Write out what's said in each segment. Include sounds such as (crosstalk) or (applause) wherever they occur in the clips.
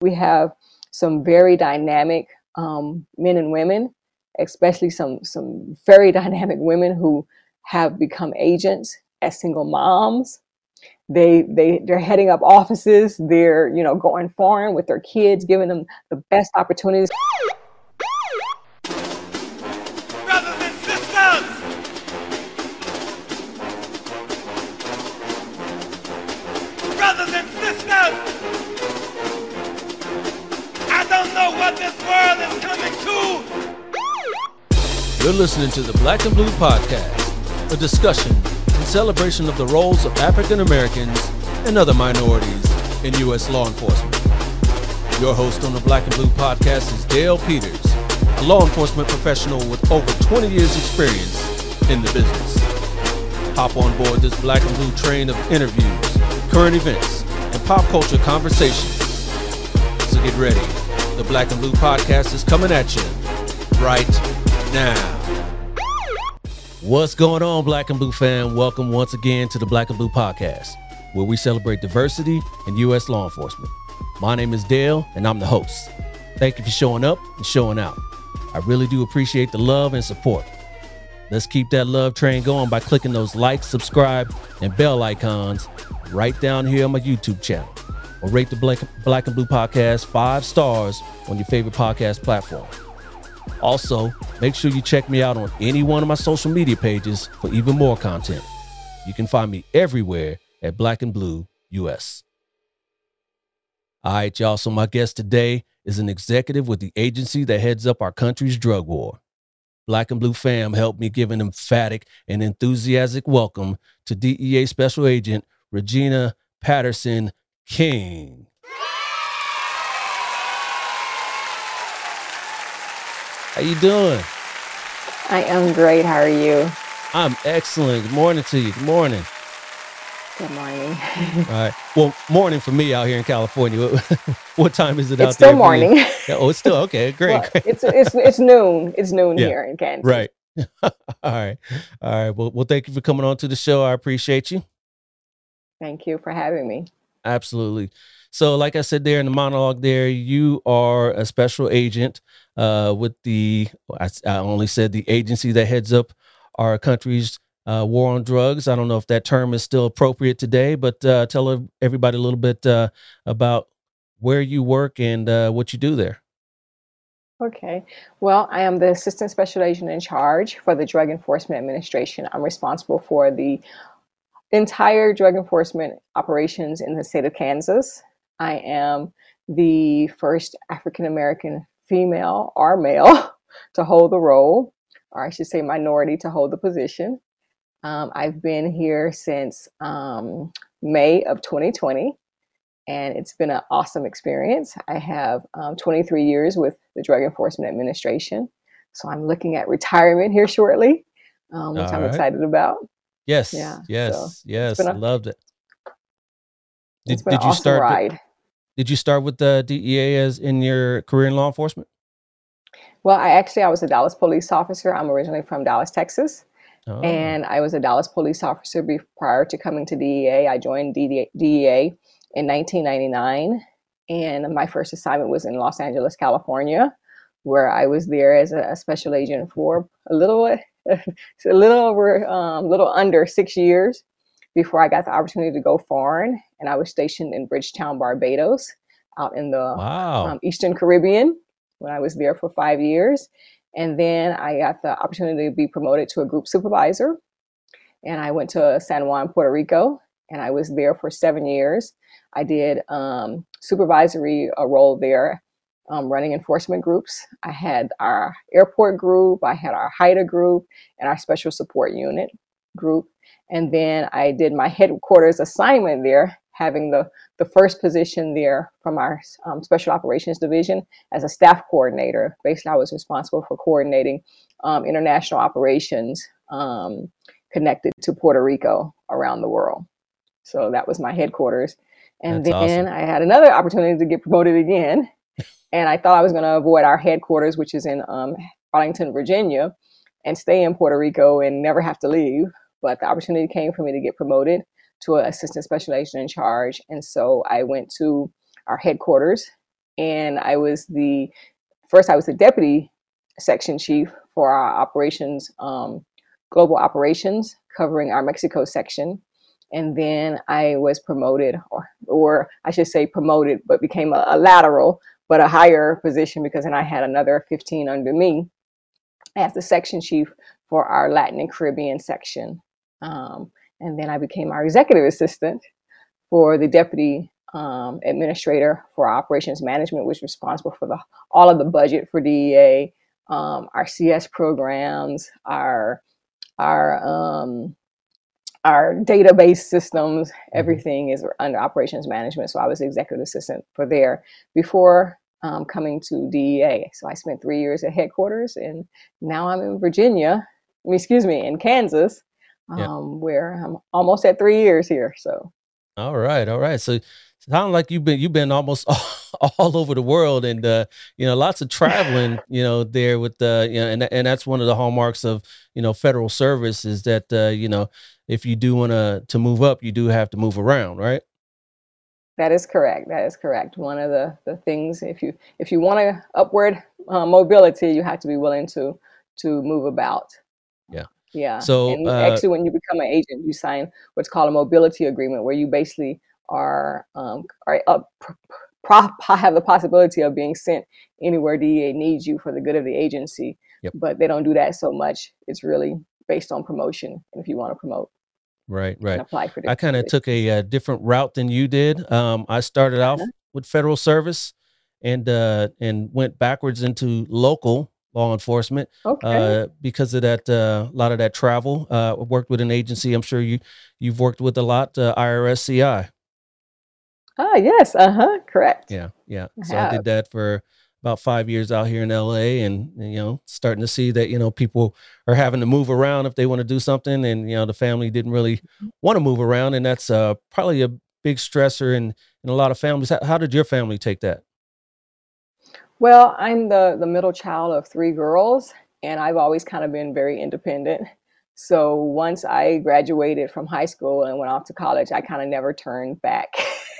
We have some very dynamic um, men and women, especially some some very (laughs) dynamic women who have become agents as single moms. They they they're heading up offices. They're you know going foreign with their kids, giving them the best opportunities. Listening to the Black and Blue Podcast, a discussion and celebration of the roles of African Americans and other minorities in U.S. law enforcement. Your host on the Black and Blue Podcast is Dale Peters, a law enforcement professional with over 20 years' experience in the business. Hop on board this Black and Blue train of interviews, current events, and pop culture conversations. So get ready. The Black and Blue Podcast is coming at you right now. What's going on, Black and Blue fam? Welcome once again to the Black and Blue Podcast, where we celebrate diversity in U.S. law enforcement. My name is Dale, and I'm the host. Thank you for showing up and showing out. I really do appreciate the love and support. Let's keep that love train going by clicking those like, subscribe, and bell icons right down here on my YouTube channel. Or rate the Black, Black and Blue Podcast five stars on your favorite podcast platform. Also, make sure you check me out on any one of my social media pages for even more content. You can find me everywhere at Black and Blue US. All right, y'all. So, my guest today is an executive with the agency that heads up our country's drug war. Black and Blue fam helped me give an emphatic and enthusiastic welcome to DEA Special Agent Rogeana Patterson King. How you doing? I am great. How are you? I'm excellent. Good morning to you. Good morning. Good morning. All right. Well, morning for me out here in California. What, (laughs) time is it out there? it's still morning. Yeah, oh, it's still okay. Great. Well, great. it's it's it's noon. It's noon Yeah. here in Kansas. Right. (laughs) All right. All right. Well, well, thank you for coming on to the show. I appreciate you. Thank you for having me. Absolutely. So, like I said there in the monologue, there you are a special agent uh, with the. I, I only said the agency that heads up our country's uh, war on drugs. I don't know if that term is still appropriate today, but uh, tell everybody a little bit uh, about where you work and uh, what you do there. Okay. Well, I am the Assistant Special Agent in charge for the Drug Enforcement Administration. I'm responsible for the entire drug enforcement operations in the state of Kansas. I am the first African American female or male (laughs) to hold the role, or I should say, minority to hold the position. Um, I've been here since um, May of 2020, and it's been an awesome experience. I have um, 23 years with the Drug Enforcement Administration, so I'm looking at retirement here shortly, um, which All I'm right. excited about. Yes. Yeah, Yes. so yes. I loved it. Did, did you awesome start? ride. Did you start with the DEA as in your career in law enforcement? Well, I actually I was a Dallas police officer. I'm originally from Dallas, Texas, Oh, and I was a Dallas police officer be- prior to coming to DEA. I joined DEA, DEA in 1999, and my first assignment was in Los Angeles, California, where I was there as a, a special agent for a little, (laughs) a little over, um, little under six years before I got the opportunity to go foreign, and I was stationed in Bridgetown, Barbados, out in the wow. um, Eastern Caribbean when I was there for five years. And then I got the opportunity to be promoted to a group supervisor. And I went to San Juan, Puerto Rico, and I was there for seven years. I did um, supervisory uh, role there, um, running enforcement groups. I had our airport group, I had our HIDTA group, and our special support unit group. And then I did my headquarters assignment there, having the the first position there from our um, special operations division as a staff coordinator. Basically, I was responsible for coordinating um, international operations um, connected to Puerto Rico around the world. So that was my headquarters. And That's then awesome. I had another opportunity to get promoted again. And I thought I was going to avoid our headquarters, which is in um, Arlington, Virginia, and stay in Puerto Rico and never have to leave. But the opportunity came for me to get promoted to an assistant special agent in charge. And so I went to our headquarters and I was the first. I was the deputy section chief for our operations, um, global operations, covering our Mexico section. And then I was promoted, or, or I should say promoted, but became a, a lateral, but a higher position because then I had another 15 under me as the section chief for our Latin and Caribbean section. Um, and then I became our executive assistant for the deputy um, administrator for operations management, which was responsible for the all of the budget for DEA, um, our CS programs, our our um, our database systems, Mm-hmm. everything is under operations management. So I was executive assistant for there before um, coming to DEA. So I spent three years at headquarters, and now I'm in Virginia. Excuse me, in Kansas, um, Yeah. where I'm almost at three years here. So All right, all right. So sound like you've been you've been almost (laughs) all, over the world, and uh, you know, lots of traveling. (laughs) You know, there with the you know, and and that's one of the hallmarks of you know federal service is that uh, you know if you do want to to move up, you do have to move around, right? that is correct. That is correct. One of the, the things, if you if you want to upward uh, mobility, you have to be willing to to move about. Yeah. So, and uh, actually, when you become an agent, you sign what's called a mobility agreement, where you basically are um, are up, pro- have the possibility of being sent anywhere DEA needs you for the good of the agency. Yep. But they don't do that so much. It's really based on promotion, and if you want to promote Right, right. apply for I kind of took a, uh different route than you did. Um, I started off Uh-huh. with federal service, and uh, and went backwards into local law enforcement. Okay. uh, because of that, uh, a lot of that travel. Uh, worked with an agency. I'm sure you you've worked with a lot. Uh, IRS-CI. ah, yes. Uh huh. Correct. Yeah, yeah. I So I did that for about five years out here in LA, and, and, you know, starting to see that you know people are having to move around if they want to do something, and you know the family didn't really Mm-hmm. want to move around, and that's uh, probably a big stressor in in a lot of families. How, how did your family take that? Well, I'm the the middle child of three girls, and I've always kind of been very independent. So once I graduated from high school and went off to college, I kind of never turned back.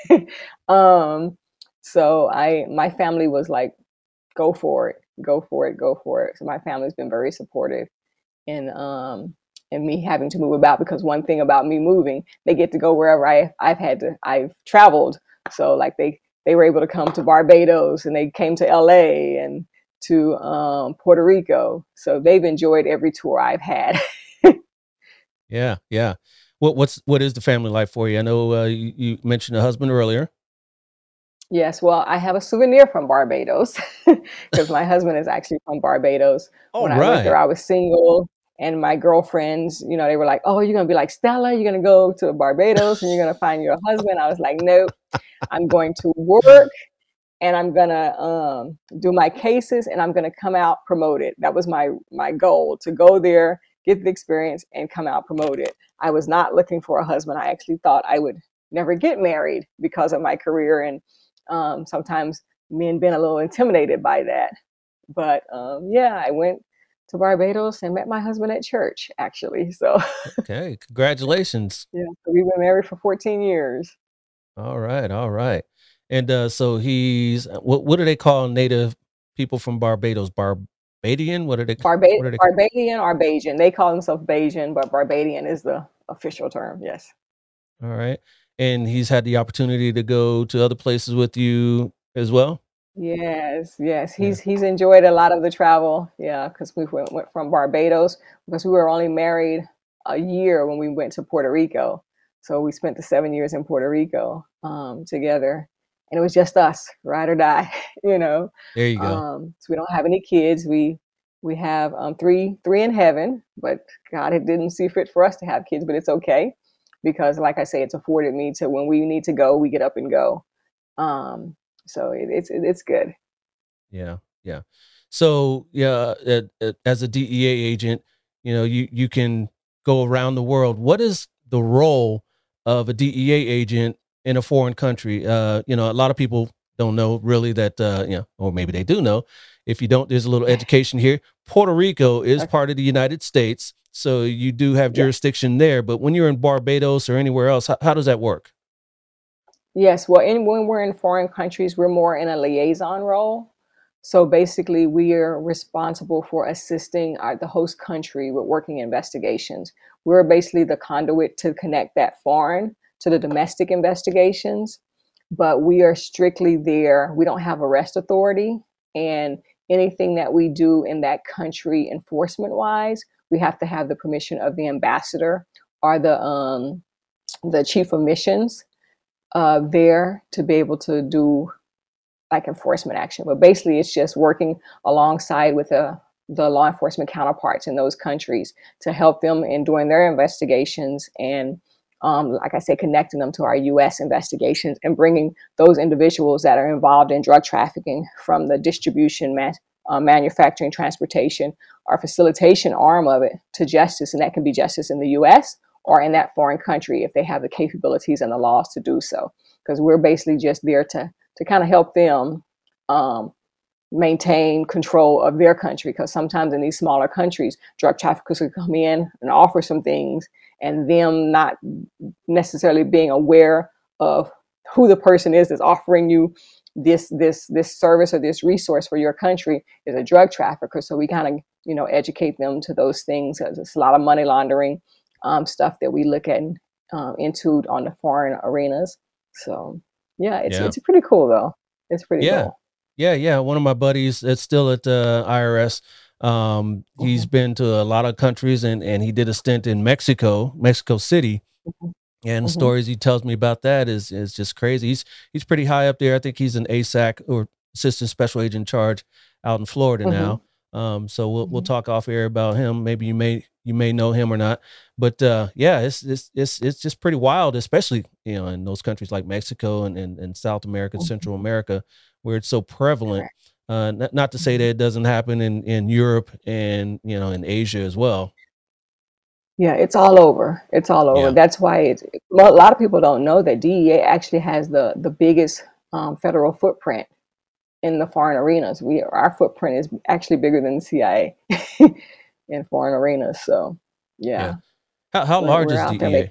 (laughs) um, so I my family was like, "Go for it, go for it, go for it." So my family's been very supportive in um in me having to move about because one thing about me moving, they get to go wherever I I've had to I've traveled. So like they they were able to come to Barbados and they came to LA and to um, Puerto Rico. So they've enjoyed every tour I've had. (laughs) Yeah, yeah. What what's what is the family life for you? I know uh, you, you mentioned a husband earlier. yes, well, I have a souvenir from Barbados (laughs) because my husband is actually from Barbados. All when I went there. I was single. And my girlfriends, you know, they were like, "Oh, you're gonna be like Stella. You're gonna go to Barbados and you're gonna find your husband." I was like, "Nope. I'm going to work and I'm gonna um, do my cases and I'm gonna come out promoted. That was my my goal to go there, get the experience, and come out promoted. I was not looking for a husband. I actually thought I would never get married because of my career, and um, sometimes men been a little intimidated by that. But um, yeah, I went to Barbados and met my husband at church actually. So Okay, congratulations. (laughs) yeah, so we've been married for 14 years. All right, all right. And uh, so he's what what do they call native people from Barbados? Barbadian? What are they? Barba- What are they? Barbadian or Bajan. They call themselves Bajan, but Barbadian is the official term. Yes. All right. And he's had the opportunity to go to other places with you as well. Yes, yes. Yeah. He's he's enjoyed a lot of the travel. Yeah, because we went, went from Barbados because we were only married a year when we went to Puerto Rico. So we spent the seven years in Puerto Rico um, together, and it was just us, ride or die. (laughs) You know. There you go. Um, so we don't have any kids. We we have um, three three in heaven, but God it didn't see fit for us to have kids. But it's okay because, like I say, it's afforded me to when we need to go, we get up and go. Um, so it, it's it, it's good. Yeah, yeah. So yeah, as a DEA agent, you know, you you can go around the world. What is the role of a DEA agent in a foreign country? Uh, you know, a lot of people don't know really that uh, you know, or maybe they do know. If you don't, there's a little education here. Puerto Rico is Okay. part of the United States, so you do have Yeah. jurisdiction there. But when you're in Barbados or anywhere else, how, how does that work? Yes, well, in, when we're in foreign countries, we're more in a liaison role. So basically, we are responsible for assisting our, the host country with working investigations. We're basically the conduit to connect that foreign to the domestic investigations, but we are strictly there. We don't have arrest authority, and anything that we do in that country enforcement wise, we have to have the permission of the ambassador or the um, the chief of missions uh, there to be able to do like enforcement action. But basically, it's just working alongside with the the law enforcement counterparts in those countries to help them in doing their investigations and um, like I say, connecting them to our U.S. investigations and bringing those individuals that are involved in drug trafficking from the distribution, ma- uh, manufacturing, transportation, or facilitation arm of it to justice. And that can be justice in the U.S. or in that foreign country if they have the capabilities and the laws to do so. Because we're basically just there to to kind of help them um, maintain control of their country. Because sometimes in these smaller countries, drug traffickers will come in and offer some things and them not necessarily being aware of who the person is that's offering you this this this service or this resource for your country is a drug trafficker so we kind of you know educate them to those things it's a lot of money laundering um, stuff that we look at um, into on the foreign arenas so yeah it's Yeah. it's pretty cool though it's pretty Yeah. cool Yeah, yeah. One of my buddies that's still at the IRS. Um, he's Mhm. been to a lot of countries and and he did a stint in Mexico, Mexico City. Mhm. And the Mhm. stories he tells me about that is is just crazy. He's he's pretty high up there. I think he's an ASAC or assistant special agent in charge out in Florida Mhm. now. Um, so we'll we'll Mhm. talk off air about him. Maybe you may you may know him or not. But uh, yeah, it's it's it's it's just pretty wild, especially you know in those countries like Mexico and and, and South America, Central Mhm. America, where it's so prevalent. Uh, not, not to say Mhm. that it doesn't happen in in Europe and you know in Asia as well. Yeah, it's all over. It's all over. Yeah. That's why it's well, a lot of people don't know that DEA actually has the the biggest um, federal footprint in the foreign arenas. We our footprint is actually bigger than the CIA (laughs) in foreign arenas. So yeah, Yeah. How how large is DEA? making a difference.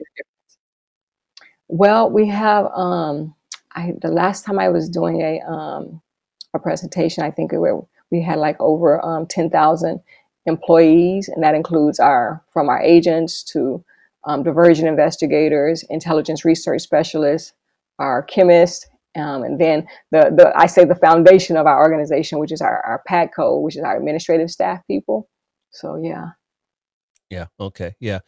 Well, we have um, I the last time I was doing a um, a presentation, I think we we had like over um, ten thousand employees, and that includes our from our agents to um, diversion investigators, intelligence research specialists, our chemists, um, and then the the I say the foundation of our organization, which is our our PATCO, which is our administrative staff people. So yeah, Yeah. Okay. Yeah.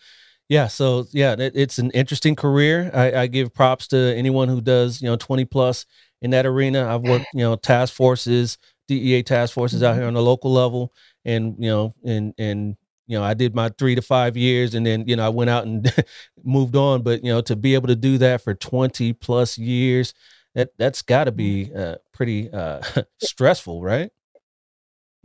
Yeah. So yeah, it, it's an interesting career. I, I give props to anyone who does you know twenty plus in that arena. I've worked (laughs) you know task forces, DEA task forces out Mhm. here on the local level, and you know and and you know I did my three to five years, and then you know I went out and (laughs) moved on. But you know to be able to do that for twenty plus years, that that's got to be uh, pretty uh, (laughs) stressful, right?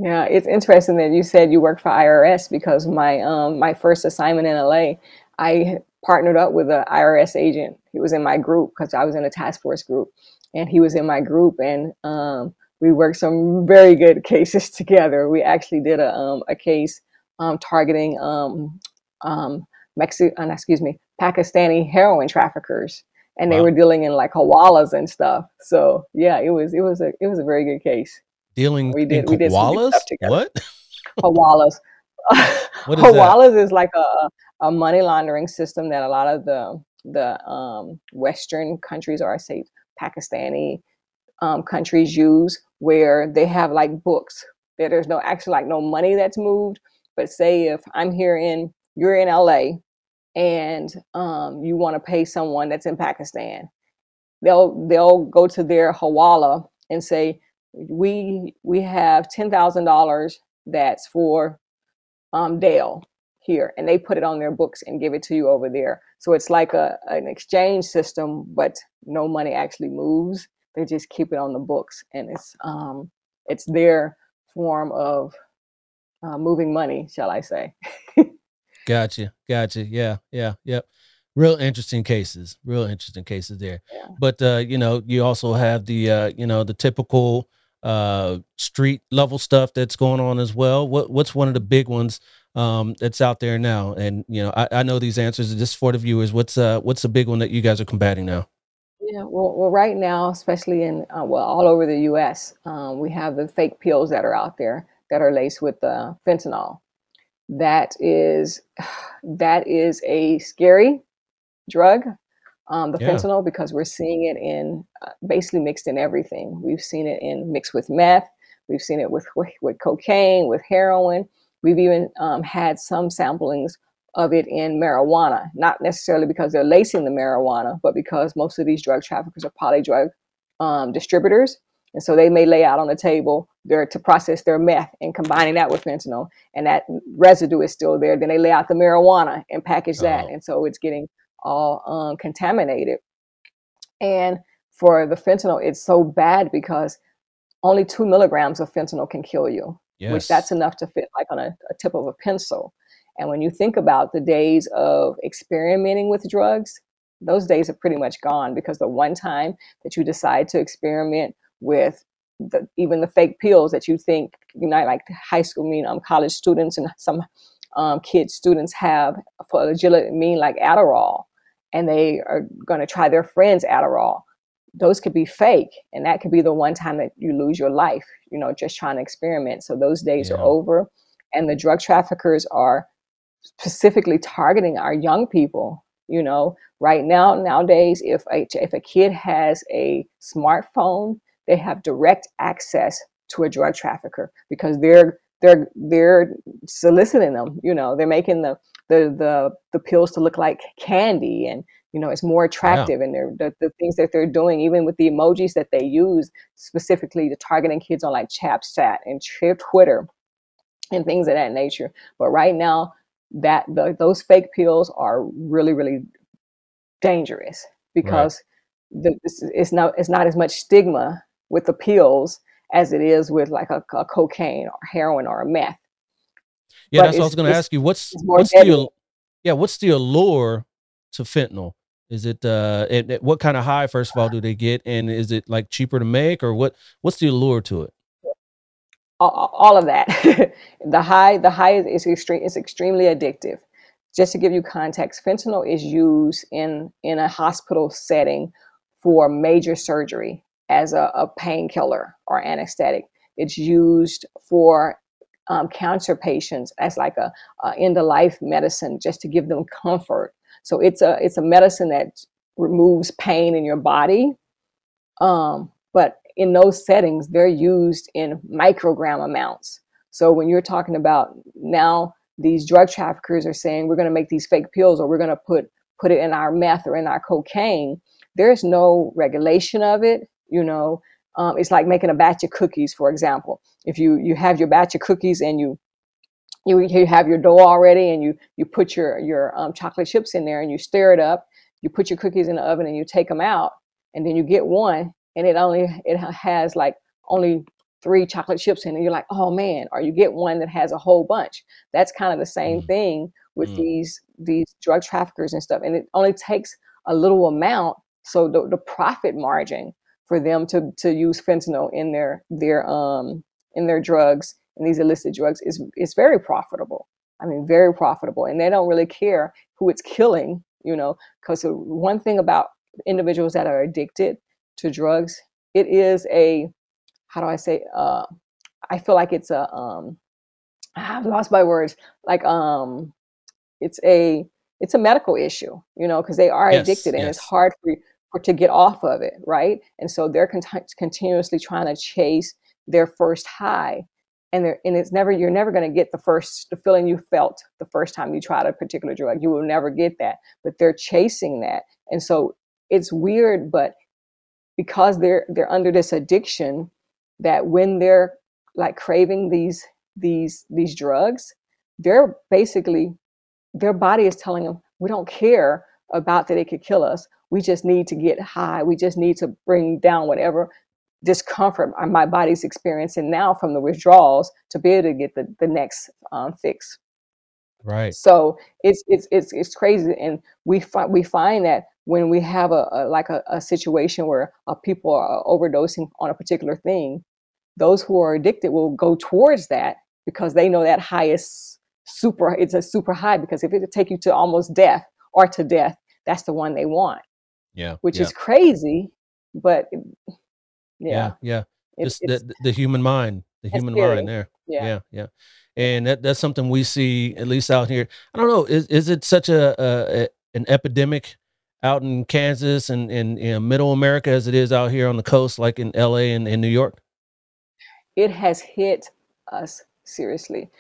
Yeah, it's interesting that you said you worked for IRS because my um my first assignment in LA, I partnered up with an IRS agent. He was in my group because I was in a task force group, and he was in my group, and um, we worked some very good (laughs) cases together. We actually did a um, a case um, targeting um, um, Mexi- uh, excuse me, Pakistani heroin traffickers, and they Wow. were dealing in like hawalas and stuff. So yeah, it was it was a it was a very good case. Dealing We in did we did koalas? What? (laughs) Hawalas. (laughs) What is that? Hawalas is like a, a money laundering system that a lot of the the um, Western countries, or I say Pakistani um, countries, use, where they have like books. that there's no actually like no money that's moved. But say if I'm here in you're in LA and um, you want to pay someone that's in Pakistan, they'll they'll go to their hawala and say we we have ten thousand dollars that's for um, Dale here, and they put it on their books and give it to you over there. So it's like a an exchange system, but no money actually moves. They just keep it on the books, and it's um it's their form of uh, moving money, shall I say? (laughs) Gotcha. Gotcha. Yeah. Yeah. Yep. Real interesting cases. Real interesting cases there. Yeah. But uh, you know, you also have the uh, you know, the typical uh street level stuff that's going on as well. What what's one of the big ones um that's out there now? And you know, I, I know these answers are just for the viewers. What's uh what's the big one that you guys are combating now? Yeah, well, well, right now, especially in uh, well, all over the U.S., um, we have the fake pills that are out there that are laced with uh, fentanyl. That is (sighs) that is a scary drug, um, the Yeah. fentanyl, because we're seeing it in uh, basically mixed in everything. We've seen it in mixed with meth. We've seen it with with, with cocaine, with heroin. We've even um, had some samplings of it in marijuana, not necessarily because they're lacing the marijuana, but because most of these drug traffickers are poly drug um, distributors. And so they may lay out on the table there to process their meth and combining that with fentanyl, and that residue is still there. Then they lay out the marijuana and package that, Oh, and so it's getting all um, contaminated. And for the fentanyl, it's so bad because only two milligrams of fentanyl can kill you, which that's enough to fit like on a, a tip of a pencil. And when you think about the days of experimenting with drugs, those days are pretty much gone because the one time that you decide to experiment with the, even the fake pills that you think you know like high school I mean um, college students and some um, kids students have for legitimate mean like Adderall and they are going to try their friends Adderall. Those could be fake and that could be the one time that you lose your life you know just trying to experiment. So those days are over and the drug traffickers are specifically targeting our young people you know? Right now nowadays if a if a kid has a smartphone they have direct access to a drug trafficker because they're they're they're soliciting them you know? They're making the the the, the pills to look like candy and you know it's more Yeah. attractive and they're the, the things that they're doing even with the emojis that they use specifically to targeting kids on like chapstat and twitter and things of that nature. But right now, that the, those fake pills are really, really dangerous Right. because the, it's, it's not it's not as much stigma with the pills as it is with like a, a cocaine or heroin or a meth. Yeah, But that's what I was going to ask you. What's what's deadly. the yeah, what's the allure to fentanyl? Is it uh it, it- what kind of high first of all do they get and is it like cheaper to make or what what's the allure to it? all, all of that. (laughs) the high, the high is, is extreme. It's extremely addictive. Just to give you context, fentanyl is used in in a hospital setting for major surgery as a, a painkiller or anesthetic. It's used for um, cancer patients as like a, a end of life medicine, just to give them comfort. So it's a it's a medicine that removes pain in your body um, but in those settings, they're used in microgram amounts. So when you're talking about now, these drug traffickers are saying we're going to make these fake pills or we're going to put put it in our meth or in our cocaine. There's no regulation of it. You know, um, it's like making a batch of cookies, for example. If you you have your batch of cookies and you you you have your dough already and you you put your your um, chocolate chips in there and you stir it up you put your cookies in the oven and you take them out and then you get one and it only it has like only three chocolate chips in it. You're like oh man or you get one that has a whole bunch. That's kind of the same Mm, thing with mm, these these drug traffickers and stuff and it only takes a little amount so the, the profit margin for them to to use fentanyl in their their um in their drugs and these illicit drugs is is very profitable. I mean, very profitable, and they don't really care who it's killing, you know. Because one thing about individuals that are addicted to drugs, it is a how do I say? Uh, I feel like it's a um, I've lost my words. Like um, it's a it's a medical issue, you know, because they are yes, addicted and it's hard for, for to get off of it, right? And so they're conti- continuously trying to chase their first high, and and it's never you're never going to get the first the feeling you felt the first time you tried a particular drug. You will never get that, but they're chasing that, and so it's weird, but because they're they're under this addiction, that when they're like craving these these these drugs, they're basically their body is telling them, we don't care about that it could kill us. We just need to get high. We just need to bring down whatever discomfort my body's experiencing now from the withdrawals to be able to get the, the next um, fix. Right. So it's it's it's it's crazy, and we find we find that when we have a, a like a, a situation where uh, people are overdosing on a particular thing, those who are addicted will go towards that because they know that high is super. It's a super high because if it could take you to almost death or to death, that's the one they want. Yeah. which Yeah. is crazy, but Yeah. yeah, Yeah. Just it's the the human mind, the human mind scary. there. Yeah. Yeah. Yeah. And that that's something we see at least out here. I don't know. Is is it such a, a, a an epidemic out in Kansas and in, in middle America as it is out here on the coast, like in LA and in New York? It has hit us seriously.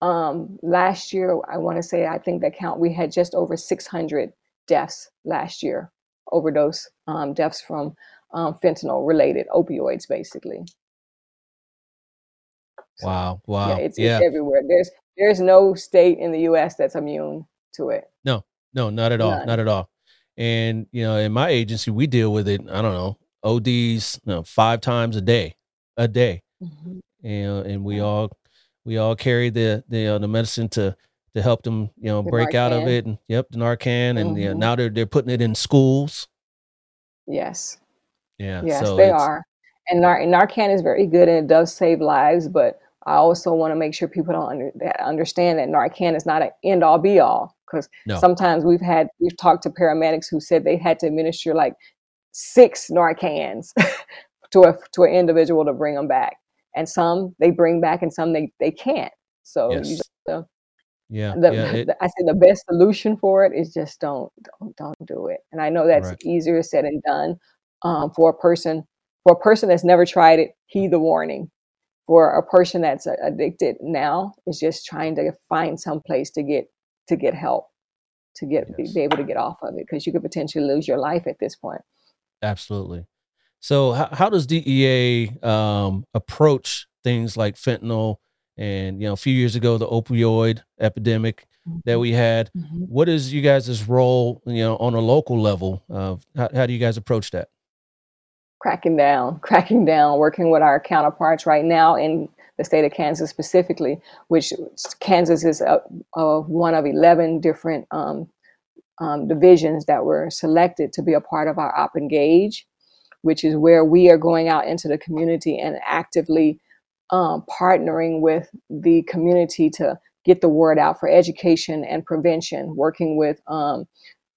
Um, last year, I want to say, I think that count, we had just over 600 deaths last year, overdose um, deaths from um, fentanyl related opioids, basically. So Wow. yeah, Wow. it's it's Yeah. everywhere. There's there's no state in the U.S. that's immune to it. No, no, not at all. None. Not at all. And you know, in my agency, we deal with it. I don't know, ODs, you know, five times a day, a day. Mhm. You know, and we all we all carry the the uh, the medicine to to help them, you know, The break out of it. And yep, the Narcan, and you know, hmm now they're they're putting it in schools. Yes. Yeah, Yes, so they are. And Nar- Narcan is very good and it does save lives, but I also want to make sure people don't under, that understand that Narcan is not an end all be all. Because no, sometimes we've had we've talked to paramedics who said they had to administer like six Narcans (laughs) to a to an individual to bring them back, and some they bring back and some they they can't. So you yes, just uh, yeah, the, yeah, it I say the best solution for it is just don't don't don't do it. And I know that's right, easier said than done um, for a person for a person that's never tried it. Heed the warning. For a person that's uh, addicted now, is just trying to find some place to get to get help to get be, yes, be able to get off of it because you could potentially lose your life at this point. absolutely. So how how does DEA um approach things like fentanyl and you know a few years ago the opioid epidemic that Mhm, we had? mhm. What is you guys' role, you know, on a local level? Uh, how how do you guys approach that? cracking down, (laughs) cracking down, working with our counterparts right now in the state of Kansas specifically, which Kansas is a, a one of 11 different um, um, divisions that were selected to be a part of our Op Engage, which is where we are going out into the community and actively um, partnering with the community to get the word out for education and prevention, working with um,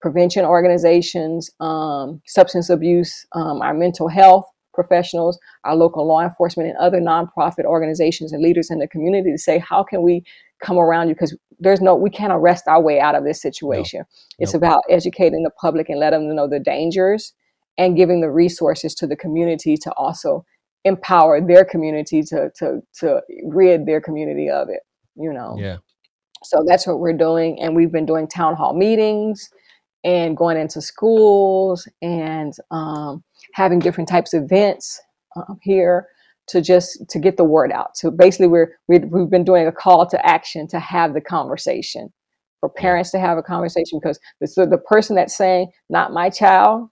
prevention organizations, um, substance abuse, um, our mental health professionals, our local law enforcement, and other nonprofit organizations and leaders in the community to say, how can we come around you? Because there's no, we can't arrest our way out of this No, situation. It's nope. about educating the public and let them know the dangers and giving the resources to the community to also empower their community to to to rid their community of it you know Yeah. so that's what we're doing and we've been doing town hall meetings and going into schools and um, having different types of events um, here to just to get the word out so basically we're we, we've been doing a call to action to have the conversation for parents to have a conversation because the, the person that's saying not my child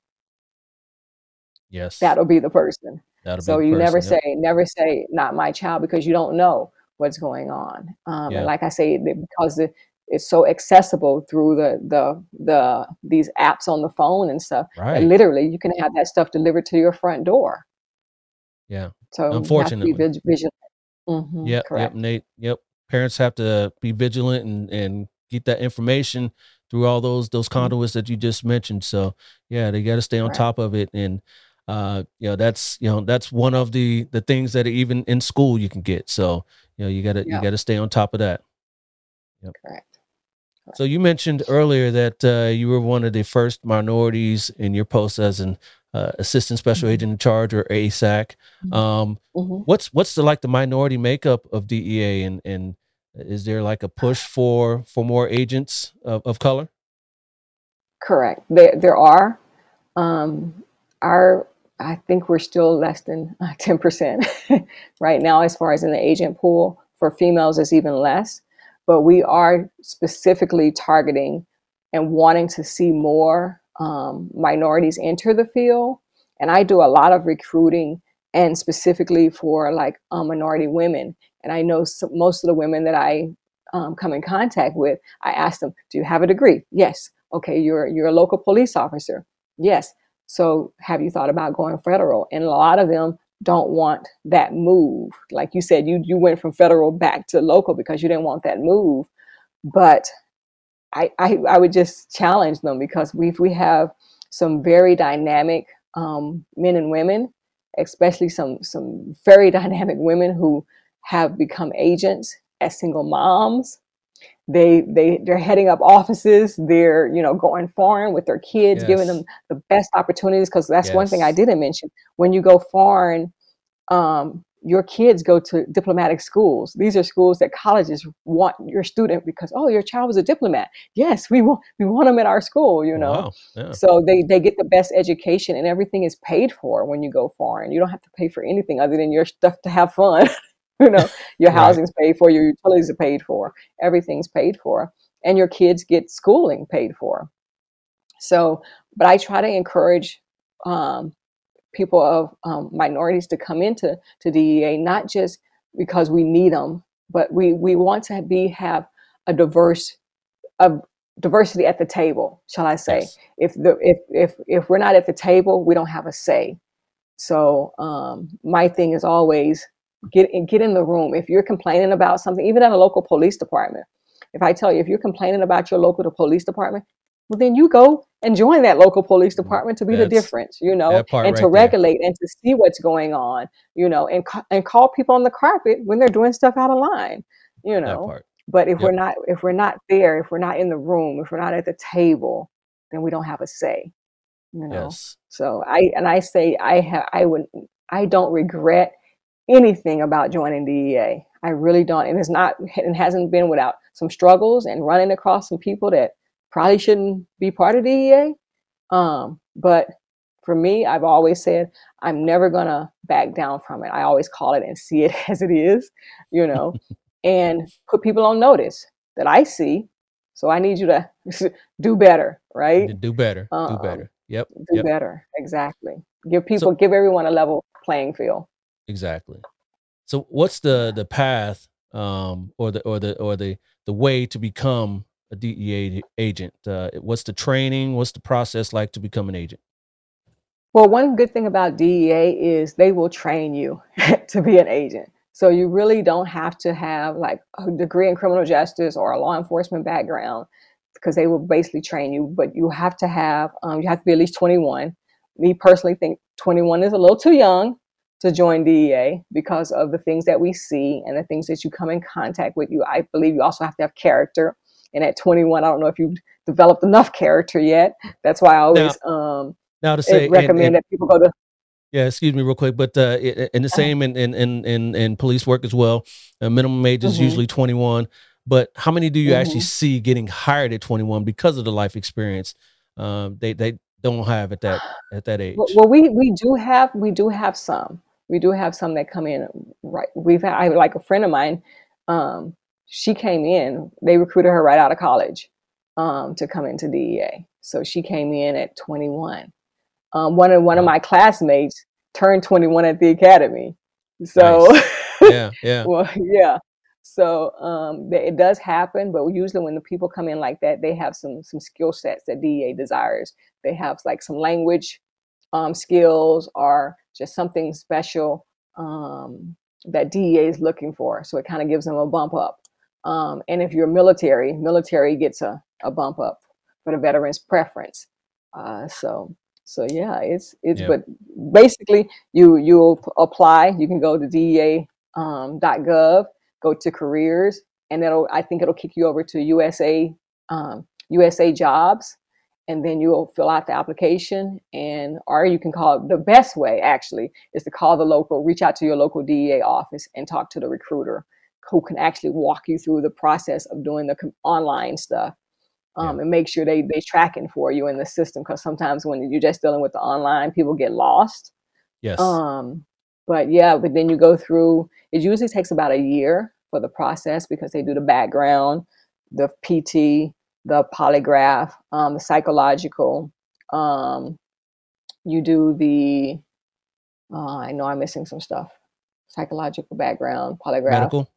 Yes. that'll be the person That'll so you never person. Yep. say never say not my child because you don't know what's going on um, and like i say because it, it's so accessible through the the the these apps on the phone and stuff Right. literally you can have that stuff delivered to your front door Yeah. so you have to be Unfortunately. vig- vigilant hmm Yep. Yep. Nate. Yep. Parents have to be vigilant and and get that information through all those those Mhm. conduits that you just mentioned. So yeah, they got to stay on correct top of it. And uh, you know, that's you know that's one of the the things that even in school you can get. So you know, you gotta you gotta stay on top of that. Yep. correct So you mentioned earlier that uh, you were one of the first minorities in your post as an uh, assistant special hmm agent in charge or ASAC. Um, hmm what's what's the like the minority makeup of DEA and and is there like a push for for more agents of, of color? correct there there are um our i think we're still less than uh, (laughs) 10% right now as far as in the agent pool for females is even less but we are specifically targeting and wanting to see more um, minorities enter the field. And i do a lot of recruiting and specifically for like um, minority women. And i know most of the women that i um, come in contact with i ask them do you have a degree? Yes. Okay you're you're a local police officer. Yes so have you thought about going federal? And a lot of them don't want that move. Like you said you you went from federal back to local because you didn't want that move. But I, I I would just challenge them because we we have some very dynamic um, men and women, especially some some very (laughs) dynamic women who have become agents as single moms. They they they're heading up offices. They're you know going foreign with their kids, giving them the best opportunities. Because that's one thing I didn't mention. When you go foreign, um, your kids go to diplomatic schools. These are schools that colleges want your student because oh, your child was a diplomat. Yes, we want we want them at our school. You know, Wow. Yeah. so they they get the best education and everything is paid for when you go foreign. You don't have to pay for anything other than your stuff to have fun. (laughs) (laughs) you know, your Right. housing's paid for, your utilities are paid for, everything's paid for, and your kids get schooling paid for. So, but I try to encourage um, people of um, minorities to come into to DEA not just because we need them, but we we want to be have a diverse a diversity at the table, shall I say? Yes. If the if if if we're not at the table, we don't have a say. So um, my thing is always get in, get in the room. If you're complaining about something, even at a local police department, if I tell you if you're complaining about your local police department, well then you go and join that local police department to be the difference, you know, and to right there. regulate and to see what's going on, you know, and and call people on the carpet when they're doing stuff out of line, you know. But if we're not if we're not there, if we're not in the room, if we're not at the table, then we don't have a say, you know. Yes. So I and I say I have I would I don't regret anything about joining DEA. I really don't, and it's not it hasn't been without some struggles and running across some people that probably shouldn't be part of DEA. Um, but for me, I've always said I'm never gonna back down from it. I always call it and (laughs) see it as it is, you know, and put people on notice that I see. So I need you to (laughs) do better, right? Do better. Do Um, better. Yep. do Yep. better exactly give So people give everyone a level playing field exactly. So what's the the path um or the or the or the the way to become a DEA agent? Uh, what's the training? What's the process like to become an agent? well one good thing about dea is they will train you (laughs) to be an agent so you really don't have to have like a degree in criminal justice or a law enforcement background because they will basically train you but you have to have um, you have to be at least 21 me personally think 21 is a little too young to join dea because of the things that we see and the things that you come in contact with you i believe you also have to have character and at 21 i don't know if you've developed enough character yet that's why i Now, always um, now to say, recommend and that people go to yeah, excuse me, real quick, but uh, i- i- in the same in in in in, police work as well, uh, minimum age is hmm usually twenty one. But how many do you actually hmm see getting hired at twenty one because of the life experience um, they they don't have at that (sighs) at that age? well, we we do have we do have some. We do have some that come in right. We've had I like a friend of mine. Um, she came in. They recruited her right out of college um, to come into DEA. So she came in at 21. Um, one of one of my classmates turned 21 at the academy. So, nice. (laughs) Yeah, yeah, well, yeah. So um, it does happen, but usually when the people come in like that, they have some some skill sets that DEA desires. They have like some language um, skills or just something special um, that DEA is looking for. So it kind of gives them a bump up. Um, and if you're military, military gets a, a bump up for the veterans preference. Uh, so so yeah, it's it's yeah. but basically you you apply. You can go to DEA um, .gov, go to careers, and it'll I think it'll kick you over to USA um, USA Jobs, and then you'll fill out the application and or you can call the best way actually is to call the local reach out to your local DEA office and talk to the recruiter who can actually walk you through the process of doing the online stuff Yeah. um, and make sure they they tracking for you in the system because sometimes when you're just dealing with the online people get lost Yes. um, but yeah but then you go through it usually takes about a year for the process because they do the background the pt the polygraph um, the psychological um, you do the uh, i know i'm missing some stuff psychological background polygraph Medical.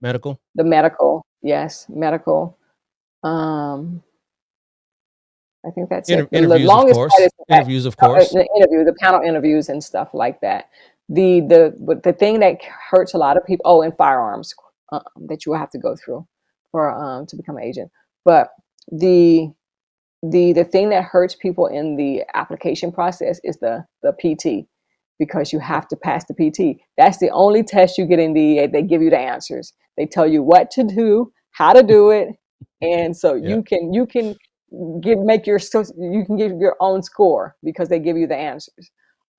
Medical. the medical yes medical um, i think that's Inter- it the, of longest part is Interviews, of course. the interview, the panel interviews and stuff like that. The the the thing that hurts a lot of people. Oh, and firearms uh, that you will have to go through for um to become an agent. But the the the thing that hurts people in the application process is the the PT because you have to pass the PT. That's the only test you get in DEA. They give you the answers. They tell you what to do, how to do it, and so (laughs) Yeah. you can you can give make your so- you can give your own score because they give you the answers.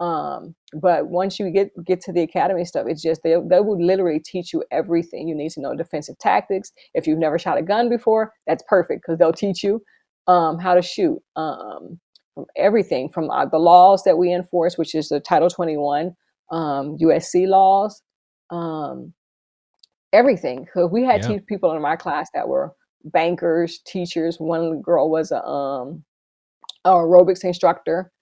Um, but once you get get to the academy stuff, it's just they they would literally teach you everything you need to know. Defensive tactics. If you've never shot a gun before, that's perfect because they'll teach you um, how to shoot. Um, from everything from uh, the laws that we enforce, which is the Title 21 um, USC laws, um, everything. Because we had Yeah. people in my class that were bankers, teachers. One girl was a, um, a aerobics instructor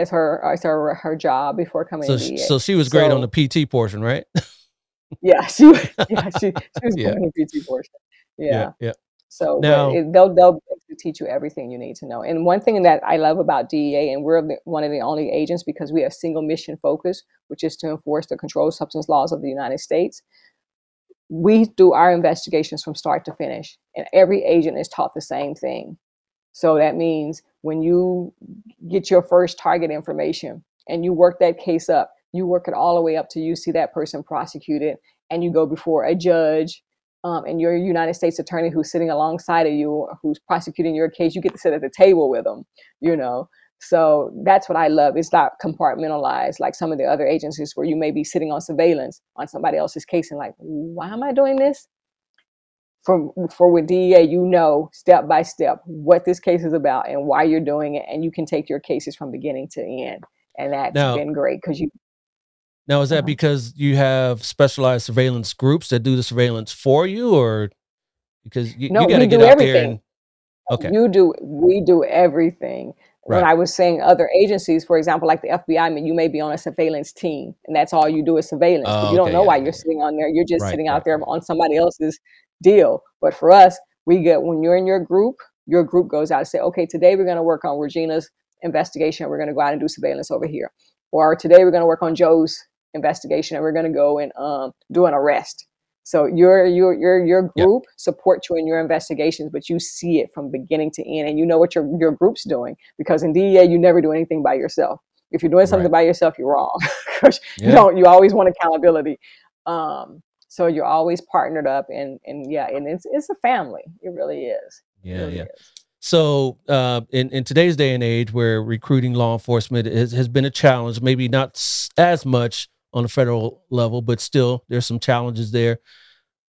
as her as her her job before coming So to sh- so she was great on the PT portion, right? (laughs) yeah, she yeah she, she was (laughs) Yeah. yeah. the PT portion. Yeah. yeah. So Now- it, they'll they'll teach you everything you need to know. And one thing that I love about DEA, and we're the, one of the only agents because we have single mission focus, which is to enforce the controlled substance laws of the United States. We do our investigations from start to finish, and every agent is taught the same thing. So that means when you get your first target information and you work that case up, you work it all the way up to you see that person prosecuted, and you go before a judge um, and you're a United States attorney who's sitting alongside of you, who's prosecuting your case, you get to sit at the table with them, you know. So that's what I love. It's not compartmentalized like some of the other agencies where you may be sitting on surveillance on somebody else's case and like, why am I doing this? For for with DEA, you know step by step what this case is about and why you're doing it, and you can take your cases from beginning to end, and that's Now- been great because you Now, is that Uh-huh. because you have specialized surveillance groups that do the surveillance for you, or because you, No, you got to we get do out there everything. and okay, You do. We do everything. When I was saying other agencies, for example, like the FBI, I mean, you may be on a surveillance team, and that's all you do is surveillance. Oh, you don't okay, know yeah, why yeah, you're sitting on there. You're just Right, sitting right, out there on somebody else's deal. But for us, we get when you're in your group, your group goes out and say, okay, today we're going to work on Rogeana's investigation. We're going to go out and do surveillance over here, or today we're going to work on Joe's investigation, and we're going to go and um, do an arrest. So your your your your group supports you in your investigations, but you see it from beginning to end, and you know what your your group's doing because in DEA you never do anything by yourself. If you're doing something Right. by yourself, you're wrong. (laughs) Yeah. You don't. You always want accountability. Um, so you're always partnered up, and and yeah, and it's it's a family. It really is. Yeah, really yeah. is. So, uh, in in today's day and age, where recruiting law enforcement has, has been a challenge, maybe not as much on the federal level, but still there's some challenges there.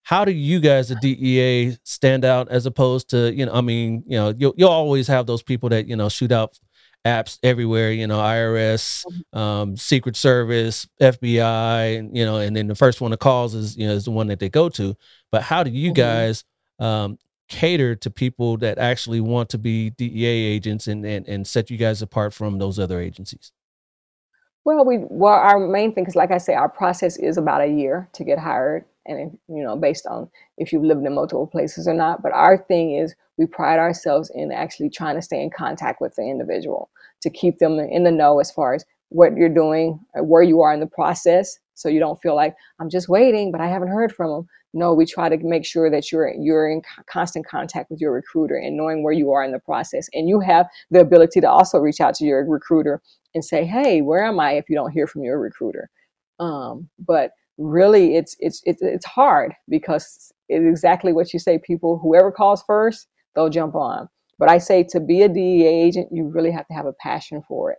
How do you guys, the DEA, stand out as opposed to you know? I mean, you know, you'll you'll always have those people that you know shoot out apps everywhere. You know, IRS, um, Secret Service, FBI, and you know, and then the first one that calls is you know is the one that they go to. But how do you Mhm. guys um, cater to people that actually want to be DEA agents and, and and set you guys apart from those other agencies? Well, we well our main thing is like I say, our process is about a year to get hired, and if, you know based on if you've lived in multiple places or not. But our thing is we pride ourselves in actually trying to stay in contact with the individual to keep them in the know as far as what you're doing, or where you are in the process, so you don't feel like I'm just waiting, but I haven't heard from them. No, we try to make sure that you're you're in constant contact with your recruiter and knowing where you are in the process, and you have the ability to also reach out to your recruiter and say, "Hey, where am I?" If you don't hear from your recruiter, um, but really, it's it's it's it's hard because it's exactly what you say. People, whoever calls first, they'll jump on. But I say to be a DEA agent, you really have to have a passion for it,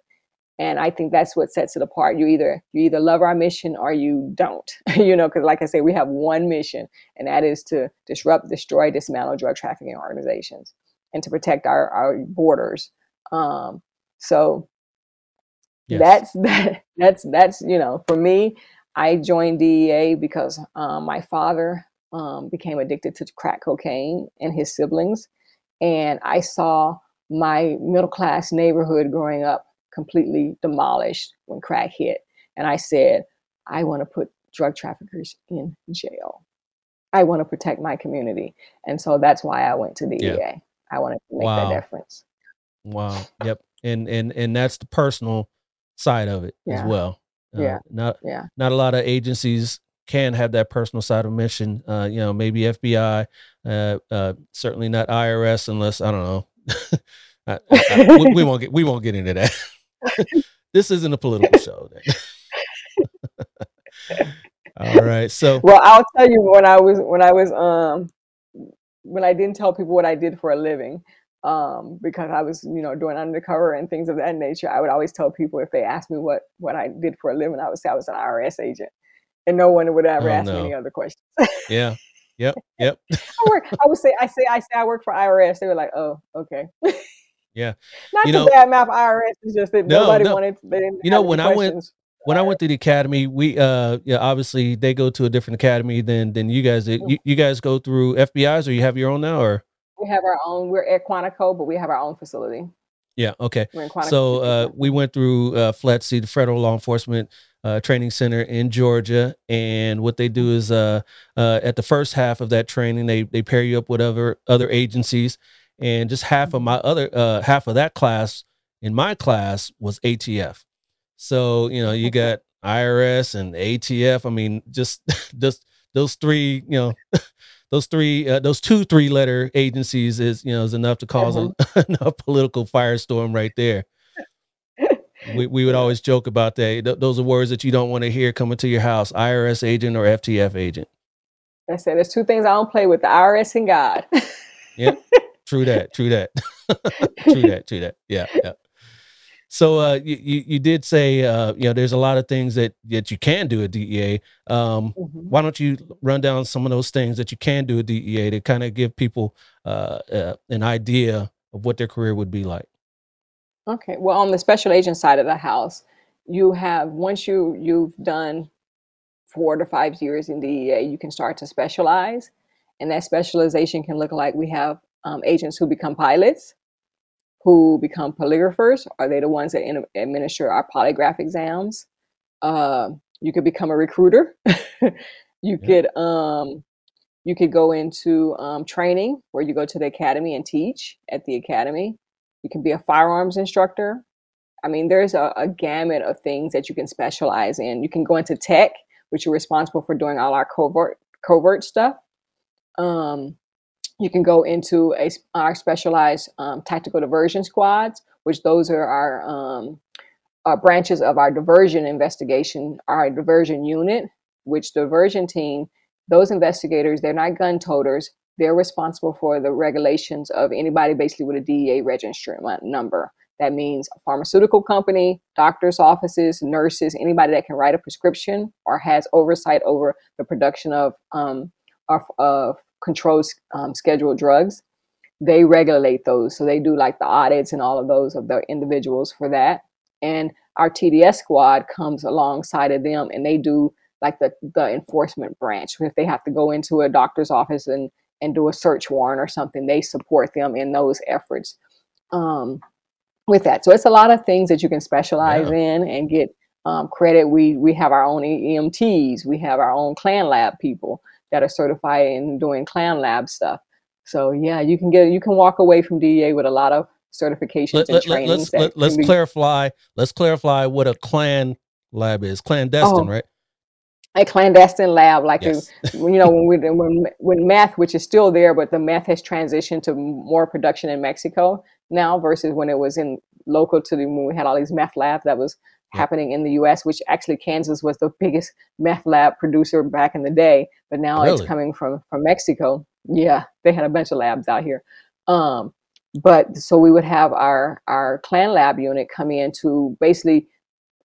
and I think that's what sets it apart. You either you either love our mission or you don't. (laughs) you know, because like I say, we have one mission, and that is to disrupt, destroy, dismantle drug trafficking organizations, and to protect our our borders. Um, so Yes. that's (laughs) that, that's that's you know for me i joined dea because um, my father um, became addicted to crack cocaine and his siblings and i saw my middle class neighborhood growing up completely demolished when crack hit and i said i want to put drug traffickers in jail i want to protect my community and so that's why i went to dea Yeah. i wanted to make Wow. that difference Wow. Yep. And and and that's the personal side of it as well. Uh, Yeah. Not yeah not a lot of agencies can have that personal side of mission. Uh, you know, maybe FBI, uh, uh, certainly not IRS unless I don't know. (laughs) I, I, I, we, we won't get we won't get into that. (laughs) this isn't a political show. (laughs) All right. So Well, I'll tell you when I was when I was um when I didn't tell people what I did for a living, um, because I was, you know, doing undercover and things of that nature, I would always tell people if they asked me what what I did for a living, I would say I was an IRS agent. And no one would ever Oh, ask me any other questions. yeah. Yep. (laughs) Yep. I work I would say I say I say I work for IRS. They were like, oh, okay. Yeah. (laughs) Not You to know- bad mouth IRS, it's just that No, nobody no. wanted they didn't You know, when I went- when I went to the academy, we uh yeah obviously they go to a different academy than than you guys did. You, you guys go through FBI's or you have your own now or we have our own we're at Quantico, but we have our own facility. yeah okay. We're in Quantico. So uh, we went through uh, FLETC, the Federal Law Enforcement uh, Training Center in Georgia, and what they do is uh, uh, at the first half of that training, they they pair you up with other other agencies, and just half of my other uh, half of that class in my class was ATF. So you know you got IRS and ATF. I mean, just (laughs) just those three, you know. Those three, uh, those two three-letter agencies is, you know, is enough to cause a, (laughs) enough political firestorm right there we, we would always joke about that. Th- those are words that you don't want to hear coming to your house IRS agent or ATF agent. I said there's two things I don't play with: the IRS and God. Yep (laughs) true that. True that. (laughs) true that. True that. Yeah. Yeah. So uh, you, you you did say uh, you know there's a lot of things that that you can do at DEA. Um, Mhm. why don't you run down some of those things that you can do at DEA to kind of give people uh, uh, an idea of what their career would be like? Okay. Well, on the special agent side of the house, you have once you you've done four to five years in DEA, you can start to specialize, and that specialization can look like we have um, agents who become pilots, who become polygraphers. Are they the ones that in, administer our polygraph exams? Uh, you could become a recruiter. (laughs) you Yeah. could um, you could go into um, training where you go to the academy and teach at the academy. You can be a firearms instructor. I mean, there's a, a gamut of things that you can specialize in. You can go into tech, which you're responsible for doing all our covert covert stuff. Um, you can go into a, our specialized um, tactical diversion squads, which those are our um, uh, branches of our diversion investigation, our diversion unit, which diversion team, those investigators, they're not gun toters. They're responsible for the regulations of anybody basically with a DEA registrant number. That means a pharmaceutical company, doctors' offices, nurses, anybody that can write a prescription or has oversight over the production of um, of, of controlled um, scheduled drugs. They regulate those, so they do like the audits and all of those of the individuals for that. And our TDS squad comes alongside of them, and they do like the the enforcement branch. If they have to go into a doctor's office and and do a search warrant or something, they support them in those efforts. Um, with that. So it's a lot of things that you can specialize in and get um, credit. We we have our own EMTs. We have our own Clan Lab people that are certified in doing Clan Lab stuff. So yeah, you can get you can walk away from DEA with a lot of certifications Let, and let, trainings. let's let, let's be- clarify. Let's clarify what a clan lab is. Clandestine, Oh, right? a clandestine lab, like a- (laughs) you know when we when when meth, which is still there, but the meth has transitioned to more production in Mexico now versus when it was in local to the when we had all these meth labs that was. Happening in the U.S. Which actually Kansas was the (laughs) biggest meth lab producer back in the day, but now it's coming from from Mexico. Yeah, they had a bunch of labs out here. Um, but so we would have our our clan lab unit come in to basically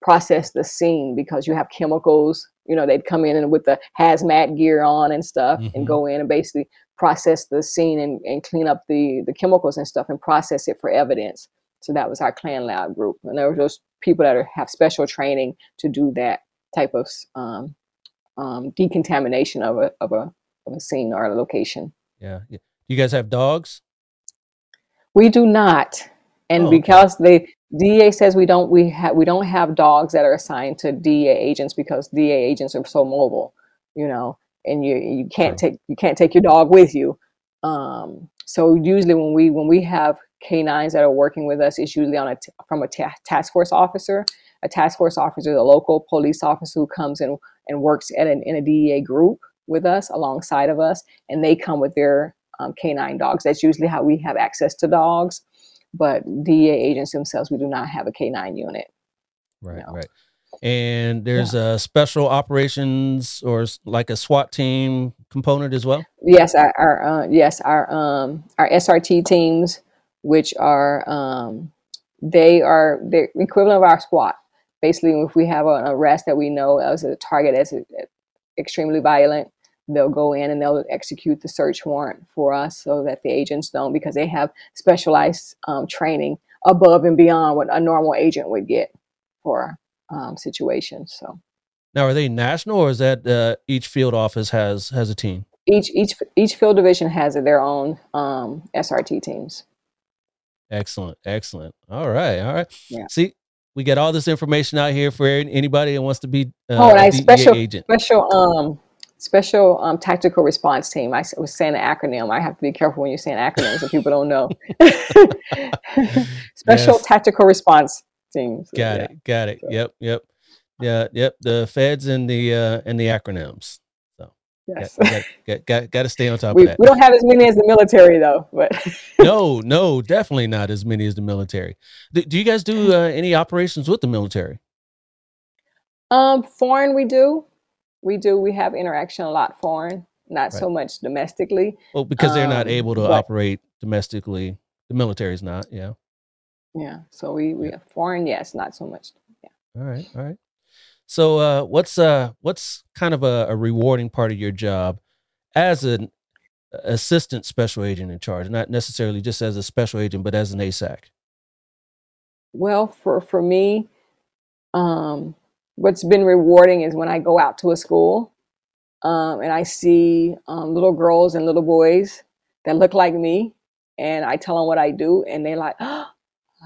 process the scene because you have chemicals you know they'd come in and with the hazmat gear on and stuff Mhm. and go in and basically process the scene and, and clean up the the chemicals and stuff and process it for evidence so that was our clan lab group and there was those people that are, have special training to do that type of um, um, decontamination of a, of a of a scene or a location Yeah. yeah. You guys have dogs? We do not, and Oh, okay. because the DEA says we don't, we have we don't have dogs that are assigned to DEA agents because DEA agents are so mobile, you know, and you you can't True. take you can't take your dog with you. Um, so usually when we when we have canines that are working with us, is usually on a t- from a task force officer. A task force officer is a local police officer who comes in and works at an, in a DEA group with us alongside of us, and they come with their um, canine dogs. That's usually how we have access to dogs. but DEA agents themselves, we do not have a K9 unit. Right, No. right. And there's a special operations or like a SWAT team component as well. Yes, our, our uh, yes our um our SRT teams, which are um they are the equivalent of our SWAT. Basically, if we have an arrest that we know as a target as extremely violent, they'll go in and they'll execute the search warrant for us, so that the agents don't because they have specialized um, training above and beyond what a normal agent would get for um, situations. So Now, are they national or is that uh, each field office has has a team? each each each field division has their own um, SRT teams. Excellent, excellent. All right, all right. Yeah. See, we get all this information out here for anybody that wants to be uh, Oh, a DEA special agent. special um special um tactical response team. I was saying an acronym. I have to be careful when you're saying acronyms if people don't know. (laughs) special Yes. tactical response team. So, Got yeah. it, got it. So- Yep, yep, yeah, yep. The feds and the uh, and the acronyms. Yes. got, got, got, got to stay on top we, of that. we don't have as many as the military though, but (laughs) no, no, definitely not as many as the military. Do, do you guys do uh, any operations with the military? um foreign we do. We do. We have interaction a lot foreign, not so much domestically. Well, because they're not Um, able to but- operate domestically. The military's not. Yeah. Yeah. So we we have foreign, yes, not so much. Yeah. All right, all right. So, uh, what's uh, what's kind of a, a rewarding part of your job as an assistant special agent in charge, not necessarily just as a special agent, but as an ASAC? Well, for for me, um, what's been rewarding is when I go out to a school, um, and I see um, little girls and little boys that look like me, and I tell them what I do, and they're like, (gasps)